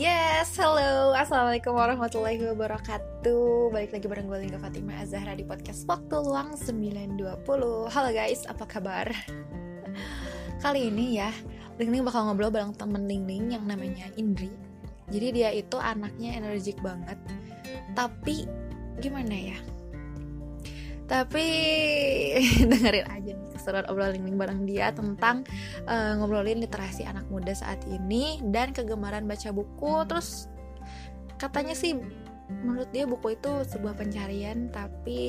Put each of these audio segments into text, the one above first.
Yes, hello, assalamualaikum warahmatullahi wabarakatuh. Balik lagi bareng gue Lingga Fatimah Azahra di podcast Waktu Luang 920. Halo guys, apa kabar? Kali ini ya, Ling Ling bakal ngobrol bareng temen Ling Ling yang namanya Indri. Jadi dia itu anaknya energik banget, tapi gimana ya? Tapi dengerin aja nih keseruan obrolan Ling bareng dia tentang uh, ngobrolin literasi anak muda saat ini dan kegemaran baca buku. Terus katanya sih menurut dia buku itu sebuah pencarian tapi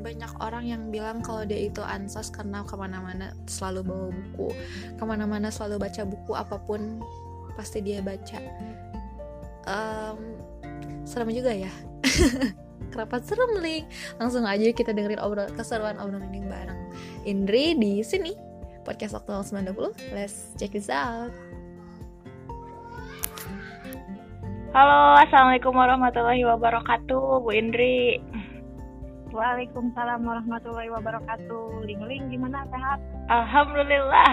banyak orang yang bilang kalau dia itu ansos karena ke mana-mana selalu bawa buku. Ke mana-mana selalu baca buku apa pun pasti dia baca. Um, serem juga ya kenapa serem link langsung aja kita dengerin obrol keseruan obrolan ini bareng Indri di sini podcast waktu 90 let's check this out Halo, Assalamualaikum warahmatullahi wabarakatuh, Bu Indri. Waalaikumsalam warahmatullahi wabarakatuh. Ling Ling gimana sehat? Alhamdulillah.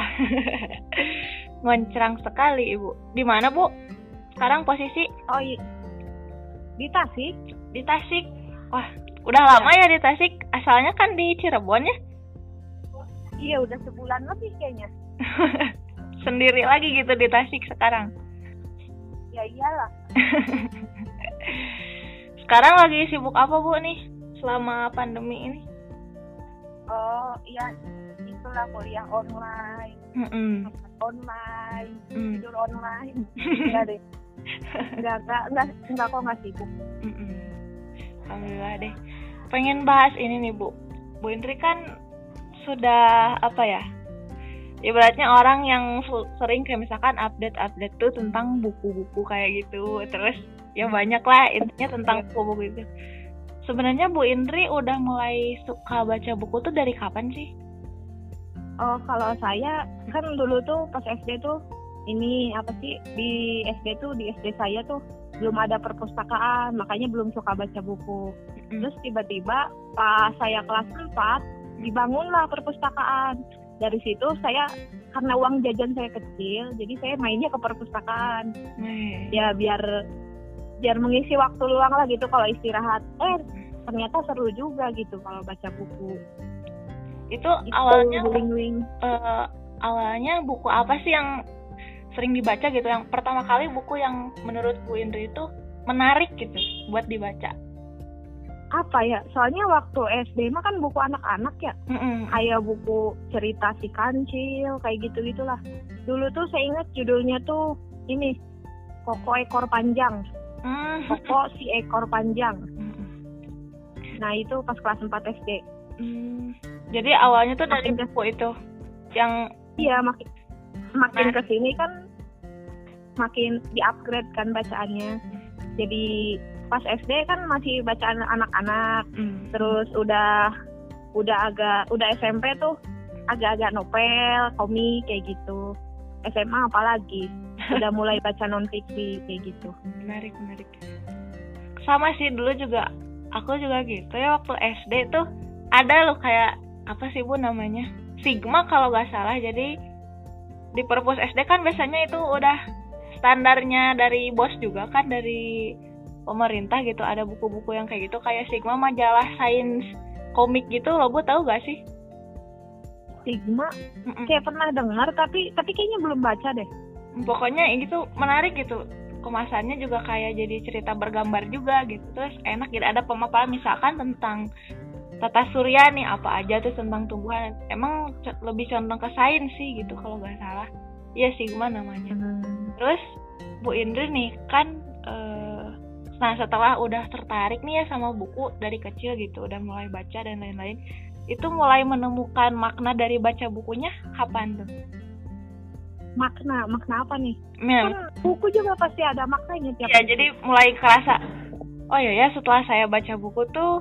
Mencerang sekali, Ibu. Di mana, Bu? Sekarang posisi? Oh, iya. Di Tasik. Di Tasik. Wah, udah lama ya di Tasik. Asalnya kan di Cirebon ya? Iya, udah sebulan lebih kayaknya. Sendiri lagi gitu di Tasik sekarang. Ya iyalah. sekarang lagi sibuk apa, Bu nih? Selama pandemi ini? Oh, iya. Itulah kuliah online. Mm -mm. Online, Mm. tidur online. Enggak deh. Enggak, enggak, enggak, enggak kok enggak sibuk. Mm -mm. Alhamdulillah deh. Pengen bahas ini nih, Bu. Bu Indri kan sudah apa ya? Ibaratnya orang yang sering kayak misalkan update-update tuh tentang buku-buku kayak gitu. Terus ya banyak lah intinya tentang buku-buku itu. Sebenarnya Bu Indri udah mulai suka baca buku tuh dari kapan sih? Oh, kalau saya kan dulu tuh pas SD tuh ini apa sih di SD tuh di SD saya tuh belum ada perpustakaan, makanya belum suka baca buku. Mm. Terus tiba-tiba pas saya kelas 4 dibangunlah perpustakaan. Dari situ saya karena uang jajan saya kecil, jadi saya mainnya ke perpustakaan. Ya biar biar mengisi waktu luang lah gitu kalau istirahat. Eh ternyata seru juga gitu kalau baca buku. Itu Itu awalnya wing-wing. eh, awalnya buku apa sih yang sering dibaca gitu yang pertama kali buku yang menurut Bu Indri itu menarik gitu buat dibaca apa ya soalnya waktu SD mah kan buku anak-anak ya Mm-mm. kayak buku cerita si kancil kayak gitu gitulah dulu tuh saya ingat judulnya tuh ini koko ekor panjang Mm. koko si ekor panjang Mm-mm. nah itu pas kelas 4 SD Mm. jadi awalnya tuh dari Makin- buku itu yang iya makin makin Nah. ke sini kan makin di upgrade kan bacaannya. Jadi pas SD kan masih bacaan anak-anak. Mm, terus udah udah agak udah SMP tuh agak-agak novel komik kayak gitu. SMA apalagi? Udah mulai baca non fiksi kayak gitu. Menarik menarik. Sama sih dulu juga aku juga gitu ya waktu SD tuh ada loh kayak apa sih bu namanya? Sigma kalau nggak salah jadi di perpus SD kan biasanya itu udah standarnya dari bos juga kan dari pemerintah gitu. Ada buku-buku yang kayak gitu kayak Sigma majalah sains komik gitu loh bu tahu gak sih? Sigma? Mm-mm. saya pernah dengar tapi tapi kayaknya belum baca deh. Pokoknya gitu menarik gitu kemasannya juga kayak jadi cerita bergambar juga gitu terus enak gitu. Ada pemaparan misalkan tentang tata surya nih apa aja tuh tentang tumbuhan? Emang lebih condong ke sains sih gitu kalau nggak salah. Iya Sigma namanya. Terus Bu Indri nih kan eh, nah setelah udah tertarik nih ya sama buku dari kecil gitu udah mulai baca dan lain-lain itu mulai menemukan makna dari baca bukunya kapan tuh? makna makna apa nih? Mel, kan buku juga pasti ada maknanya tiap Ya, jadi mulai kerasa. Oh iya ya, setelah saya baca buku tuh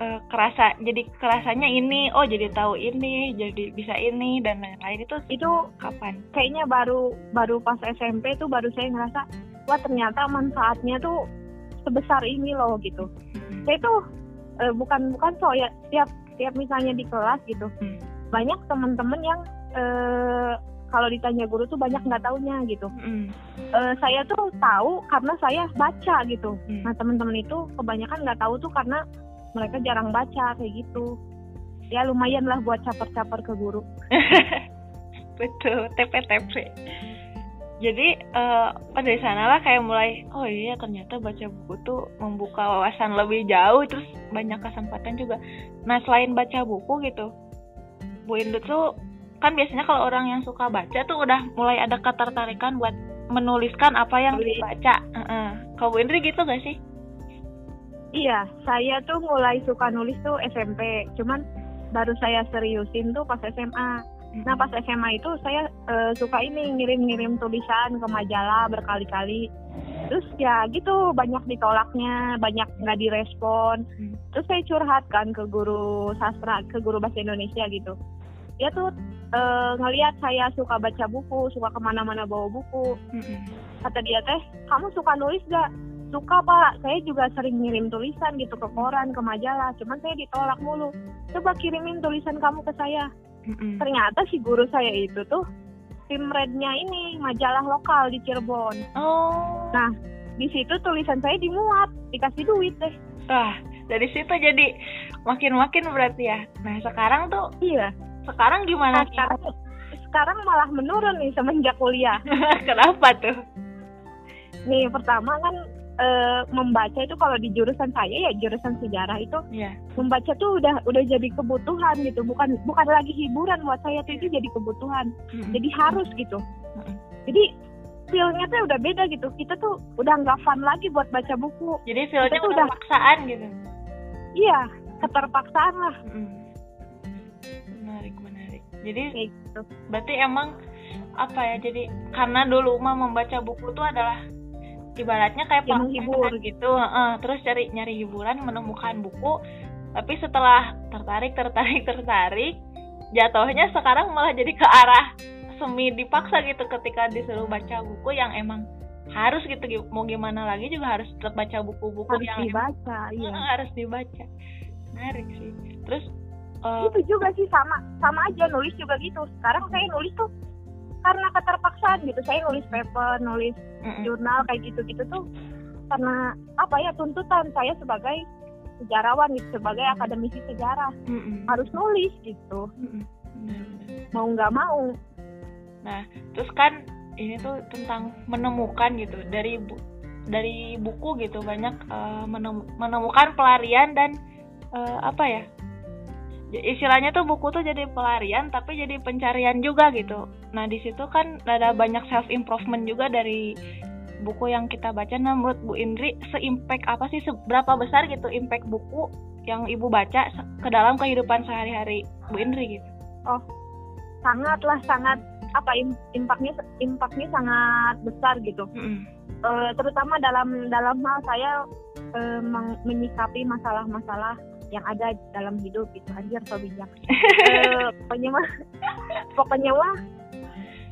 eh, kerasa jadi kerasanya ini, oh jadi tahu ini, jadi bisa ini dan lain-lain itu itu kapan? kayaknya baru baru pas SMP tuh baru saya ngerasa wah ternyata manfaatnya tuh sebesar ini loh gitu saya tuh eh, bukan bukan so ya tiap tiap misalnya di kelas gitu Hmm. banyak teman-teman yang eh, kalau ditanya guru tuh banyak nggak taunya gitu. Mm. Eh, saya tuh tahu karena saya baca gitu. Hmm. Nah teman-teman itu kebanyakan nggak tahu tuh karena mereka jarang baca kayak gitu. Ya lumayan lah buat caper-caper ke guru. betul TP-TP jadi pada dari sana lah kayak mulai oh iya ternyata baca buku tuh membuka wawasan lebih jauh terus banyak kesempatan juga nah selain baca buku gitu Bu Indri tuh kan biasanya kalau orang yang suka baca tuh udah mulai ada ketertarikan buat menuliskan apa yang dibaca Heeh. kalau Bu Indri gitu gak sih Iya, saya tuh mulai suka nulis tuh SMP. Cuman baru saya seriusin tuh pas SMA. Nah pas SMA itu saya eh, suka ini ngirim-ngirim tulisan ke majalah berkali-kali. Terus ya gitu banyak ditolaknya, banyak nggak direspon. Hmm. Terus saya curhat kan ke guru sastra, ke guru bahasa Indonesia gitu. Dia tuh eh, ngelihat saya suka baca buku, suka ke mana-mana bawa buku. Mm-mm. Kata dia teh, kamu suka nulis gak? Suka pak, saya juga sering ngirim tulisan gitu ke koran, ke majalah. Cuman saya ditolak mulu. Coba kirimin tulisan kamu ke saya Mm-mm. ternyata si guru saya itu tuh tim rednya ini majalah lokal di Cirebon. oh Nah, di situ tulisan saya dimuat, dikasih duit deh. Wah, dari situ jadi makin-makin berarti ya. Nah, sekarang tuh, Iya. sekarang gimana Nah, sih? sekarang sekarang malah menurun nih semenjak kuliah. Kenapa tuh? Nih, pertama kan eh, membaca itu kalau di jurusan saya ya jurusan sejarah itu Iya. membaca tuh udah udah jadi kebutuhan gitu, bukan bukan lagi hiburan buat saya tuh itu jadi kebutuhan. Jadi harus gitu. Mm-mm. Jadi feel-nya tuh udah beda gitu. Kita tuh udah nggak fun lagi buat baca buku. Jadi feel-nya Itu udah udah- paksaan gitu. Iya, keterpaksaan lah Mm-mm. Menarik, menarik. Jadi kayak gitu. berarti emang apa ya? Jadi karena dulu mah membaca buku tuh adalah ibaratnya kayak Ya, menghibur. gitu. heeh. terus cari nyari hiburan, menemukan buku. Tapi setelah tertarik, tertarik, tertarik, jatuhnya sekarang malah jadi ke arah semi dipaksa gitu ketika disuruh baca buku yang emang harus gitu mau gimana lagi juga harus tetap baca buku-buku harus yang dibaca iya harus dibaca menarik sih terus eh, itu juga sih sama sama aja nulis juga gitu sekarang saya nulis tuh karena keterpaksaan gitu. Saya nulis paper nulis jurnal kayak gitu gitu tuh karena apa ya tuntutan saya sebagai sejarawan gitu sebagai akademisi sejarah. Mm-mm, harus nulis gitu. Benar-benar. mau nggak mau. Terus kan ini tuh tentang menemukan gitu. Dari bu dari buku gitu banyak eh, menem- menemukan pelarian dan eh, apa Ya, istilahnya tuh buku tuh jadi pelarian tapi jadi pencarian juga gitu nah di situ kan ada banyak self improvement juga dari buku yang kita baca. Nah menurut Bu Indri seimpact apa sih? Seberapa besar gitu impact buku yang ibu baca ke dalam kehidupan sehari-hari Bu Indri gitu? Sangatlah sangat apa im- impactnya impactnya sangat besar gitu. Mm-mm. Eh, terutama dalam dalam hal saya meng- menyikapi masalah-masalah yang ada dalam hidup itu anjir so bijak. Eh, pokoknya mah pokoknya mah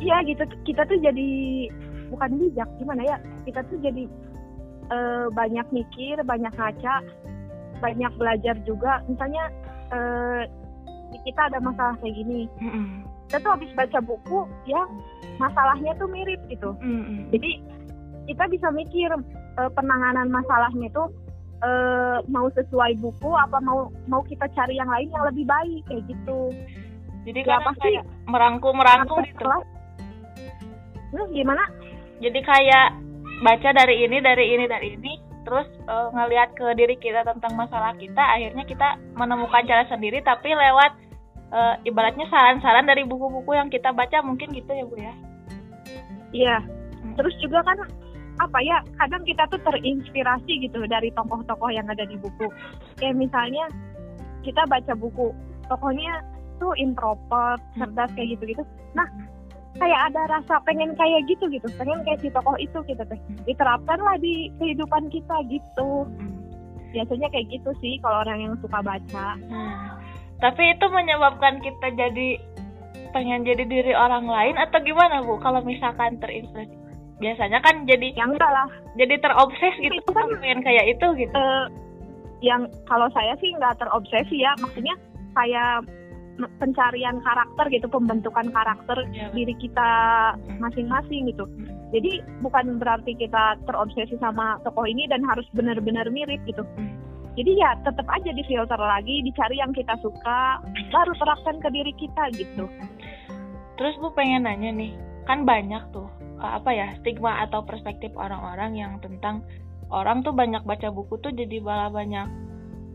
ya gitu. Kita tuh jadi bukan bijak gimana ya? Kita tuh jadi eh, banyak mikir banyak ngaca banyak belajar juga. Misalnya di kita ada masalah kayak gini. Mm-mm. kita tuh habis baca buku ya masalahnya tuh mirip gitu. Jadi kita bisa mikir eh, penanganan masalahnya itu eh, mau sesuai buku apa mau mau kita cari yang lain yang lebih baik kayak gitu. Jadi Ya, kadang pasti. kayak merangkum-merangkum Sampai gitu. Hmm, gimana Jadi kayak baca dari ini, dari ini, dari ini, terus eh, ngelihat ke diri kita tentang masalah kita, akhirnya kita menemukan cara sendiri, tapi lewat eh, ibaratnya saran-saran dari buku-buku yang kita baca mungkin gitu ya bu ya. Iya. Terus juga kan apa ya kadang kita tuh terinspirasi gitu dari tokoh-tokoh yang ada di buku. Kayak misalnya kita baca buku tokohnya tuh introvert, cerdas kayak gitu-gitu. Nah, kayak ada rasa pengen kayak gitu gitu, pengen kayak si tokoh itu gitu teh. Diterapkan lah di kehidupan kita gitu. Biasanya kayak gitu sih kalau orang yang suka baca. Hmm. Tapi itu menyebabkan kita jadi pengen jadi diri orang lain atau gimana bu? Kalau misalkan terinspirasi, biasanya kan jadi Yang enggak lah, jadi terobses gitu, Itu kan- pengen kayak itu gitu. eh, yang kalau saya sih nggak terobsesi ya, maksudnya kayak me- pencarian karakter gitu pembentukan karakter Iya, diri kita masing-masing gitu. Hmm. jadi bukan berarti kita terobsesi sama tokoh ini dan harus benar-benar mirip gitu. Hmm. jadi ya tetap aja difilter lagi dicari yang kita suka baru terapkan ke diri kita gitu. Terus Bu pengen nanya nih, kan banyak tuh uh, apa ya stigma atau perspektif orang-orang yang tentang orang tuh banyak baca buku tuh jadi malah banyak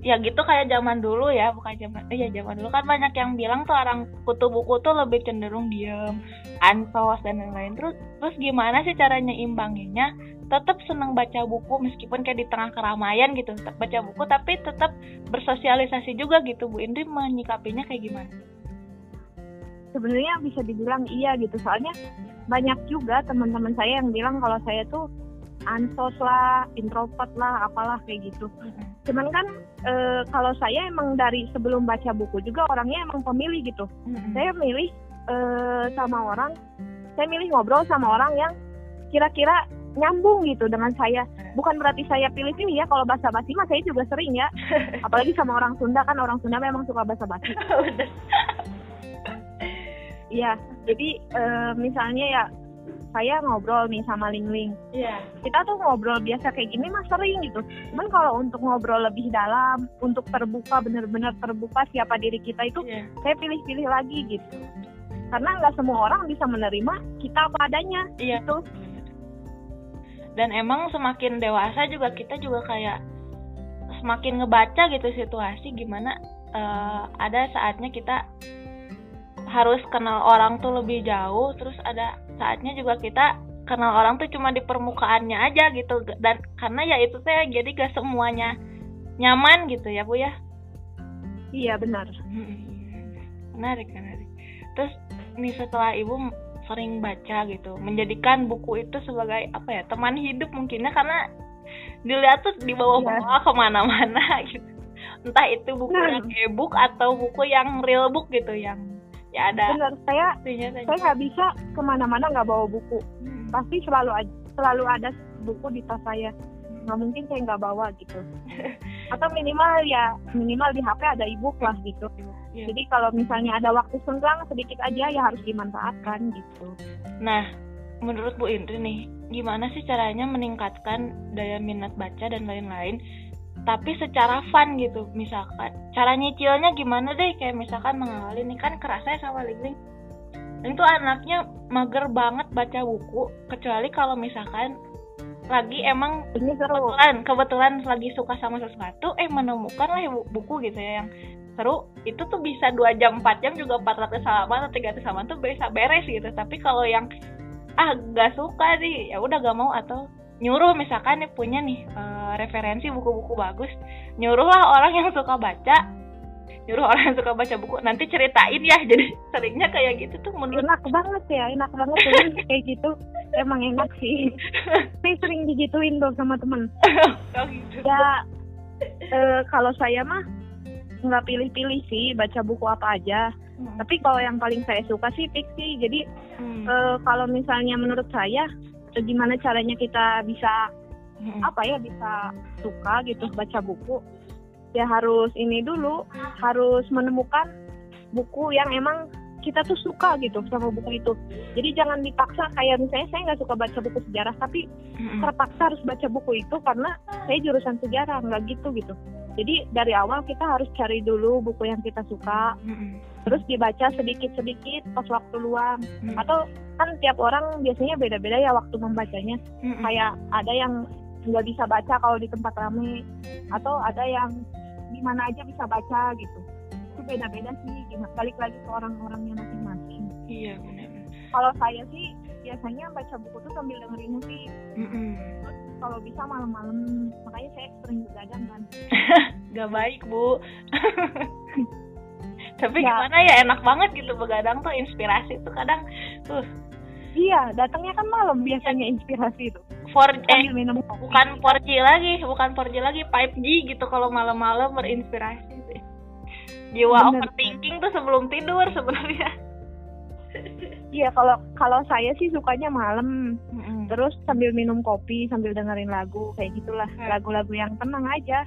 ya gitu kayak zaman dulu ya bukan zaman eh ya zaman dulu. Kan banyak yang bilang tuh orang kutu buku tuh lebih cenderung diem ansos dan lain-lain. Terus terus gimana sih caranya imbanginnya tetap seneng baca buku meskipun kayak di tengah keramaian gitu tetap baca buku tapi tetap bersosialisasi juga gitu Bu Indri menyikapinya kayak gimana? sebenarnya bisa dibilang iya gitu. Soalnya banyak juga teman-teman saya yang bilang kalau saya tuh ansos lah, introvert lah, apalah kayak gitu. Cuman kan e, kalau saya emang dari sebelum baca buku juga orangnya emang pemilih gitu. Saya milih e, sama orang, saya milih ngobrol sama orang yang kira-kira nyambung gitu dengan saya. Bukan berarti saya pilih-pilih ya kalau bahasa basi mah saya juga sering ya. Apalagi sama orang Sunda kan orang Sunda memang suka bahasa basi. Iya, jadi eh, misalnya ya saya ngobrol nih sama Ling Ling. Iya. Kita tuh ngobrol biasa kayak gini mah sering gitu. Cuman kalau untuk ngobrol lebih dalam, untuk terbuka benar-benar terbuka siapa diri kita itu Iya. saya pilih-pilih lagi gitu. Karena nggak semua orang bisa menerima kita apa adanya Iya. gitu. Dan emang semakin dewasa juga kita juga kayak semakin ngebaca gitu situasi gimana eh, ada saatnya kita harus kenal orang tuh lebih jauh terus ada saatnya juga kita kenal orang tuh cuma di permukaannya aja gitu. Dan karena ya itu teh jadi gak semuanya nyaman gitu ya Bu ya? Iya benar. menarik menarik. Terus nih setelah ibu sering baca gitu menjadikan buku itu sebagai apa ya teman hidup mungkinnya karena dilihat tuh dibawa-bawa ke mana-mana gitu. Entah itu buku Nah. yang e-book atau buku yang real book gitu yang ya ada Benar. Saya saya nggak bisa ke mana-mana nggak bawa buku. Hmm. Pasti selalu selalu ada buku di tas saya. Nggak mungkin saya nggak bawa gitu. Atau minimal ya minimal di HP ada ebook lah gitu. Iya. Jadi kalau misalnya ada waktu senggang sedikit aja ya harus dimanfaatkan gitu. Nah, menurut Bu Indri nih, gimana sih caranya meningkatkan daya minat baca dan lain-lain? Tapi secara fun gitu, misalkan cara nyicilnya gimana deh? Kayak misalkan mengenali nih kan kerasa ya sama Ling Dan itu anaknya mager banget baca buku, kecuali kalau misalkan lagi emang Ini seru. kebetulan kebetulan lagi suka sama sesuatu, eh menemukan lah bu- buku gitu ya yang seru itu tuh bisa dua jam 4 jam juga 400 halaman atau 300 halaman tuh bisa beres gitu tapi kalau yang ah gak suka nih ya udah gak mau atau nyuruh misalkan nih punya nih eh, referensi buku-buku bagus nyuruhlah orang yang suka baca nyuruh orang yang suka baca buku nanti ceritain ya jadi seringnya kayak gitu tuh menurut Enak banget ya, enak banget tuh kayak gitu. Emang enak sih. Saya sering digituin tuh sama temen. oh, gitu. Ya eh, kalau saya mah nggak pilih-pilih sih baca buku apa aja. Hmm. Tapi kalau yang paling saya suka sih fiksi. Jadi Hmm. eh, kalau misalnya menurut saya gimana caranya kita bisa Hmm. apa ya bisa suka gitu baca buku ya harus ini dulu harus menemukan buku yang emang kita tuh suka gitu sama buku itu jadi jangan dipaksa kayak misalnya saya nggak suka baca buku sejarah tapi Hmm. terpaksa harus baca buku itu karena saya jurusan sejarah nggak gitu gitu jadi dari awal kita harus cari dulu buku yang kita suka Hmm. terus dibaca sedikit-sedikit pas waktu luang Hmm. atau kan tiap orang biasanya beda-beda ya waktu membacanya Hmm. kayak ada yang nggak bisa baca kalau di tempat ramai atau ada yang di mana aja bisa baca gitu itu beda-beda sih gimana balik lagi ke orang-orangnya masing-masing iya benar kalau saya sih biasanya baca buku tuh sambil dengerin musik Hmm. Kalau bisa malam-malam. Makanya saya sering begadang kan. Gak baik bu. Tapi Ya. gimana ya enak banget gitu begadang tuh inspirasi tuh kadang tuh. Iya datangnya kan malam biasanya inspirasi itu. For eh minum kopi. bukan 4G lagi bukan 4G lagi 5G gitu kalau malam-malam berinspirasi sih. Jiwa Bener. overthinking tuh sebelum tidur sebenarnya. Iya kalau kalau saya sih sukanya malam Mm-mm. terus sambil minum kopi sambil dengerin lagu kayak gitulah. Hmm. lagu-lagu yang tenang aja.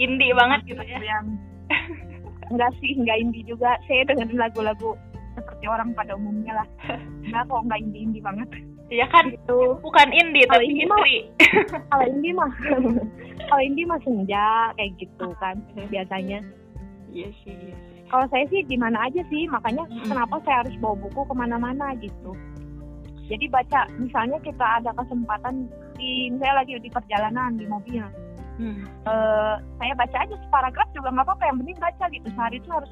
Indie banget gitu ya. yang enggak sih enggak indie juga. Saya dengerin lagu-lagu seperti orang pada umumnya lah. Enggak kok enggak indie indie banget. Iya kan? Gitu. Bukan indie Kalau tapi indie mah- kalau indie mah kalau indie mah senja kayak gitu kan biasanya. Iya sih. Iya sih. kalau saya sih di mana aja sih makanya kenapa saya harus bawa buku ke mana-mana gitu jadi baca misalnya kita ada kesempatan di misalnya lagi di perjalanan di mobil Hmm. eh, saya baca aja separagraf juga nggak apa-apa yang penting baca gitu sehari itu harus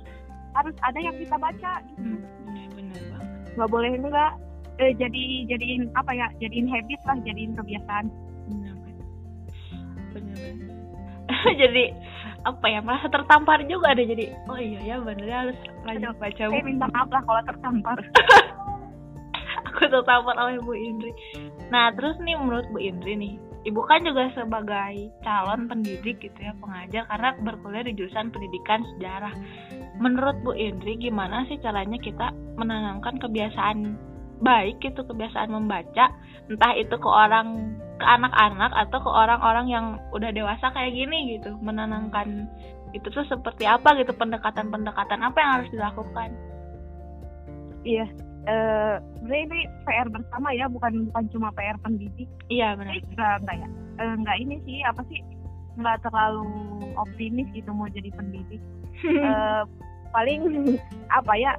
harus ada yang kita baca gitu Hmm. Banget. nggak boleh enggak eh, jadi jadiin apa ya jadiin habit lah jadiin kebiasaan Benar benar. jadi apa ya merasa tertampar juga deh jadi oh iya ya bener ya harus lanjut baca saya minta maaf lah kalau tertampar aku tertampar oleh Bu Indri. Nah terus nih menurut Bu Indri nih, ibu kan juga sebagai calon pendidik gitu ya pengajar karena berkuliah di jurusan pendidikan sejarah. Menurut Bu Indri gimana sih caranya kita menanamkan kebiasaan baik gitu kebiasaan membaca entah itu ke orang ke anak-anak atau ke orang-orang yang udah dewasa kayak gini gitu menanamkan itu tuh seperti apa gitu pendekatan-pendekatan apa yang harus dilakukan iya eh sebenarnya ini PR bersama ya bukan bukan cuma PR pendidik. Iya benar. Eh, enggak enggak ya? Eh, enggak ini sih apa sih enggak terlalu optimis gitu mau jadi pendidik. Eh, paling apa ya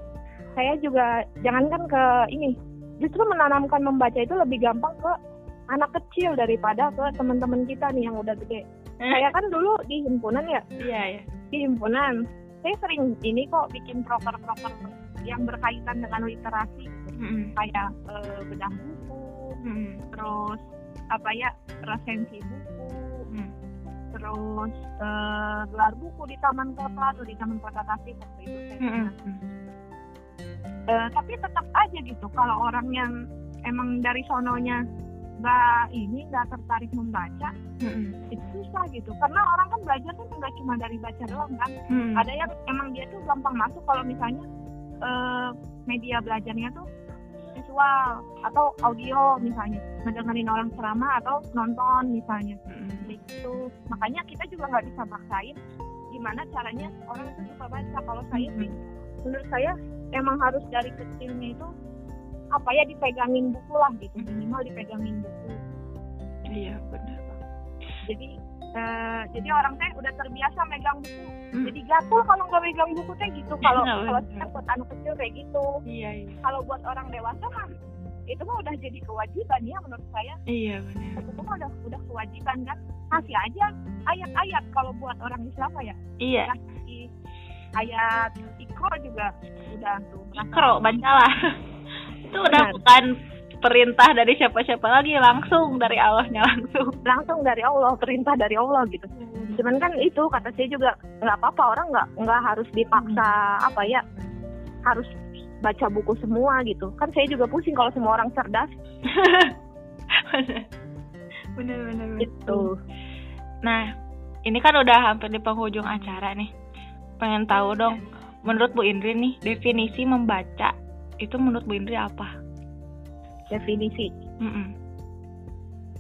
saya juga jangankan ke ini justru menanamkan membaca itu lebih gampang ke anak kecil daripada ke teman-teman kita nih yang udah gede. Saya kan dulu di himpunan ya? Iya ya di himpunan. Saya sering ini kok bikin proker-proker yang berkaitan dengan literasi gitu. Mm-mm. kayak eh, bedah buku Mm-mm. terus apa ya resensi buku Mm. terus eh, gelar buku di taman kota atau di taman kota Tasik waktu itu saya pernah. Eh, tapi tetap aja gitu kalau orang yang emang dari sononya nggak ini nggak tertarik membaca Mm-mm. itu susah gitu karena orang kan belajar kan nggak cuma dari baca doang kan Mm. ada yang emang dia tuh gampang masuk kalau misalnya eh, media belajarnya tuh visual atau audio misalnya mendengarin orang ceramah atau nonton misalnya. Gitu. Makanya kita juga nggak bisa maksain gimana caranya orang itu suka baca. Kalau saya sih menurut saya emang harus dari kecilnya itu apa ya dipegangin buku lah gitu. Minimal dipegangin buku. Iya benar. jadi eh, jadi orang teh udah terbiasa megang buku Hmm. jadi gatel kalau nggak megang buku teh gitu kalau Iya, kalau saya buat anak kecil kayak gitu Iya iya. kalau buat orang dewasa mah itu mah udah jadi kewajiban ya menurut saya Iya benar. itu mah udah udah kewajiban kan kasih aja ayat-ayat kalau buat orang Islam ya Iya. kasih ayat ikro juga udah tuh Ikro bacalah. Itu udah bukan perintah dari siapa-siapa lagi langsung dari Allahnya langsung. langsung dari Allah perintah dari Allah gitu cuman kan itu kata saya juga nggak apa-apa orang nggak nggak harus dipaksa apa ya harus baca buku semua gitu kan saya juga pusing kalau semua orang cerdas benar benar. gitu Nah, ini kan udah hampir di penghujung acara nih. Pengen tahu dong, menurut Bu Indri nih, definisi membaca itu menurut Bu Indri apa? Definisi Mm-mm.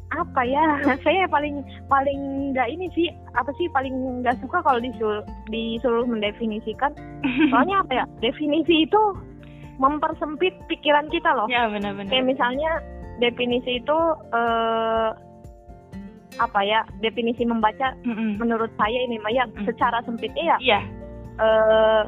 apa ya saya paling paling nggak ini sih apa sih paling nggak suka kalau disuruh disuruh mendefinisikan soalnya apa ya definisi itu mempersempit pikiran kita loh ya benar-benar. kayak misalnya definisi itu eh, apa ya definisi membaca Mm-mm. menurut saya ini mah ya Mm. secara sempitnya ya Iya. eh,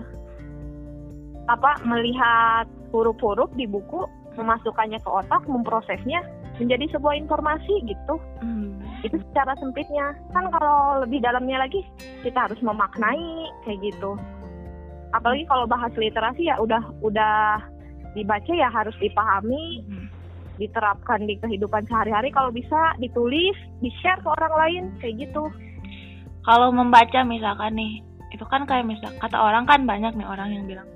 apa melihat huruf-huruf di buku memasukkannya ke otak memprosesnya menjadi sebuah informasi gitu. Mm. itu secara sempitnya. Kan kalau lebih dalamnya lagi kita harus memaknai kayak gitu. Apalagi kalau bahas literasi ya udah udah dibaca ya harus dipahami Mm. diterapkan di kehidupan sehari-hari. Kalau bisa ditulis di share ke orang lain kayak gitu. Kalau membaca misalkan nih, itu kan kayak misal kata orang kan banyak nih orang yang bilang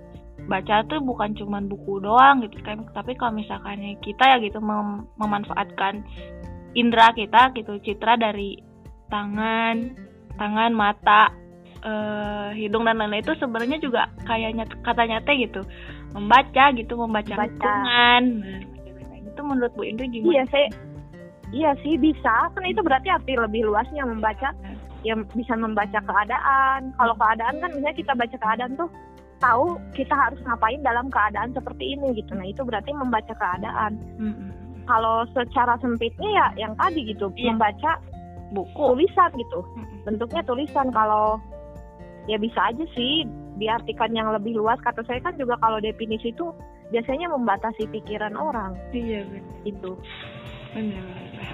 baca tuh bukan cuman buku doang gitu kan tapi kalau misalkan kita ya gitu mem- memanfaatkan indera kita gitu citra dari tangan tangan mata eh, hidung dan lain-lain itu sebenarnya juga kayaknya katanya teh gitu membaca gitu membaca Baca. hitungan Nah, itu menurut Bu Indri gimana? iya saya iya sih bisa kan itu berarti arti lebih luasnya membaca yang bisa membaca keadaan. Kalau keadaan kan misalnya kita baca keadaan tuh tahu kita harus ngapain dalam keadaan seperti ini gitu. Nah itu berarti membaca keadaan. Mm-mm. Kalau secara sempitnya ya yang tadi gitu Iya. membaca buku tulisan gitu. Mm-mm. Bentuknya tulisan. Kalau ya bisa aja sih diartikan yang lebih luas. Kata saya kan juga kalau definisi itu biasanya membatasi pikiran orang iya benar gitu. benar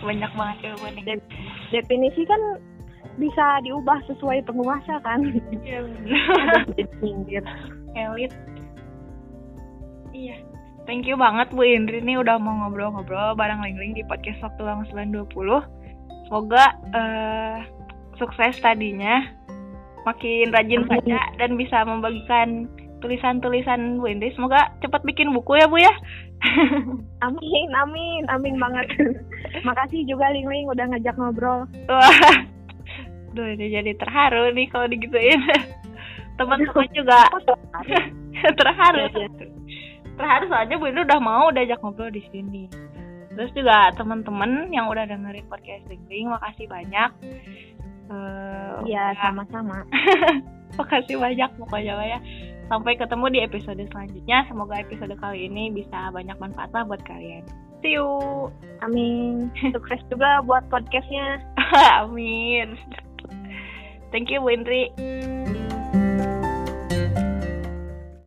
banyak banget jawabannya Definisi kan bisa diubah sesuai penguasa kan. iya benar minggir. Elit iya. Thank you banget Bu Indri. Nih udah mau ngobrol-ngobrol bareng Lingling di podcast waktu luang 920 semoga eh, sukses tadinya. Makin rajin baca dan bisa membagikan tulisan-tulisan Bu Indri. Semoga cepat bikin buku ya Bu ya. Amin, amin, amin banget. Makasih juga Ling Ling udah ngajak ngobrol. Wah, Duh, ini jadi terharu nih kalau digituin. Teman-teman juga terharu. Iya, Terharu soalnya Bu Indri udah mau diajak ngobrol di sini. Terus juga teman-teman yang udah dengerin podcast Lingling, makasih banyak. Iya, udah- sama-sama. makasih banyak pokoknya ya. Sampai ketemu di episode selanjutnya. Semoga episode kali ini bisa banyak manfaatnya buat kalian. See you. Amin. Sukses juga buat podcastnya. Amin. Thank you Bu Indri.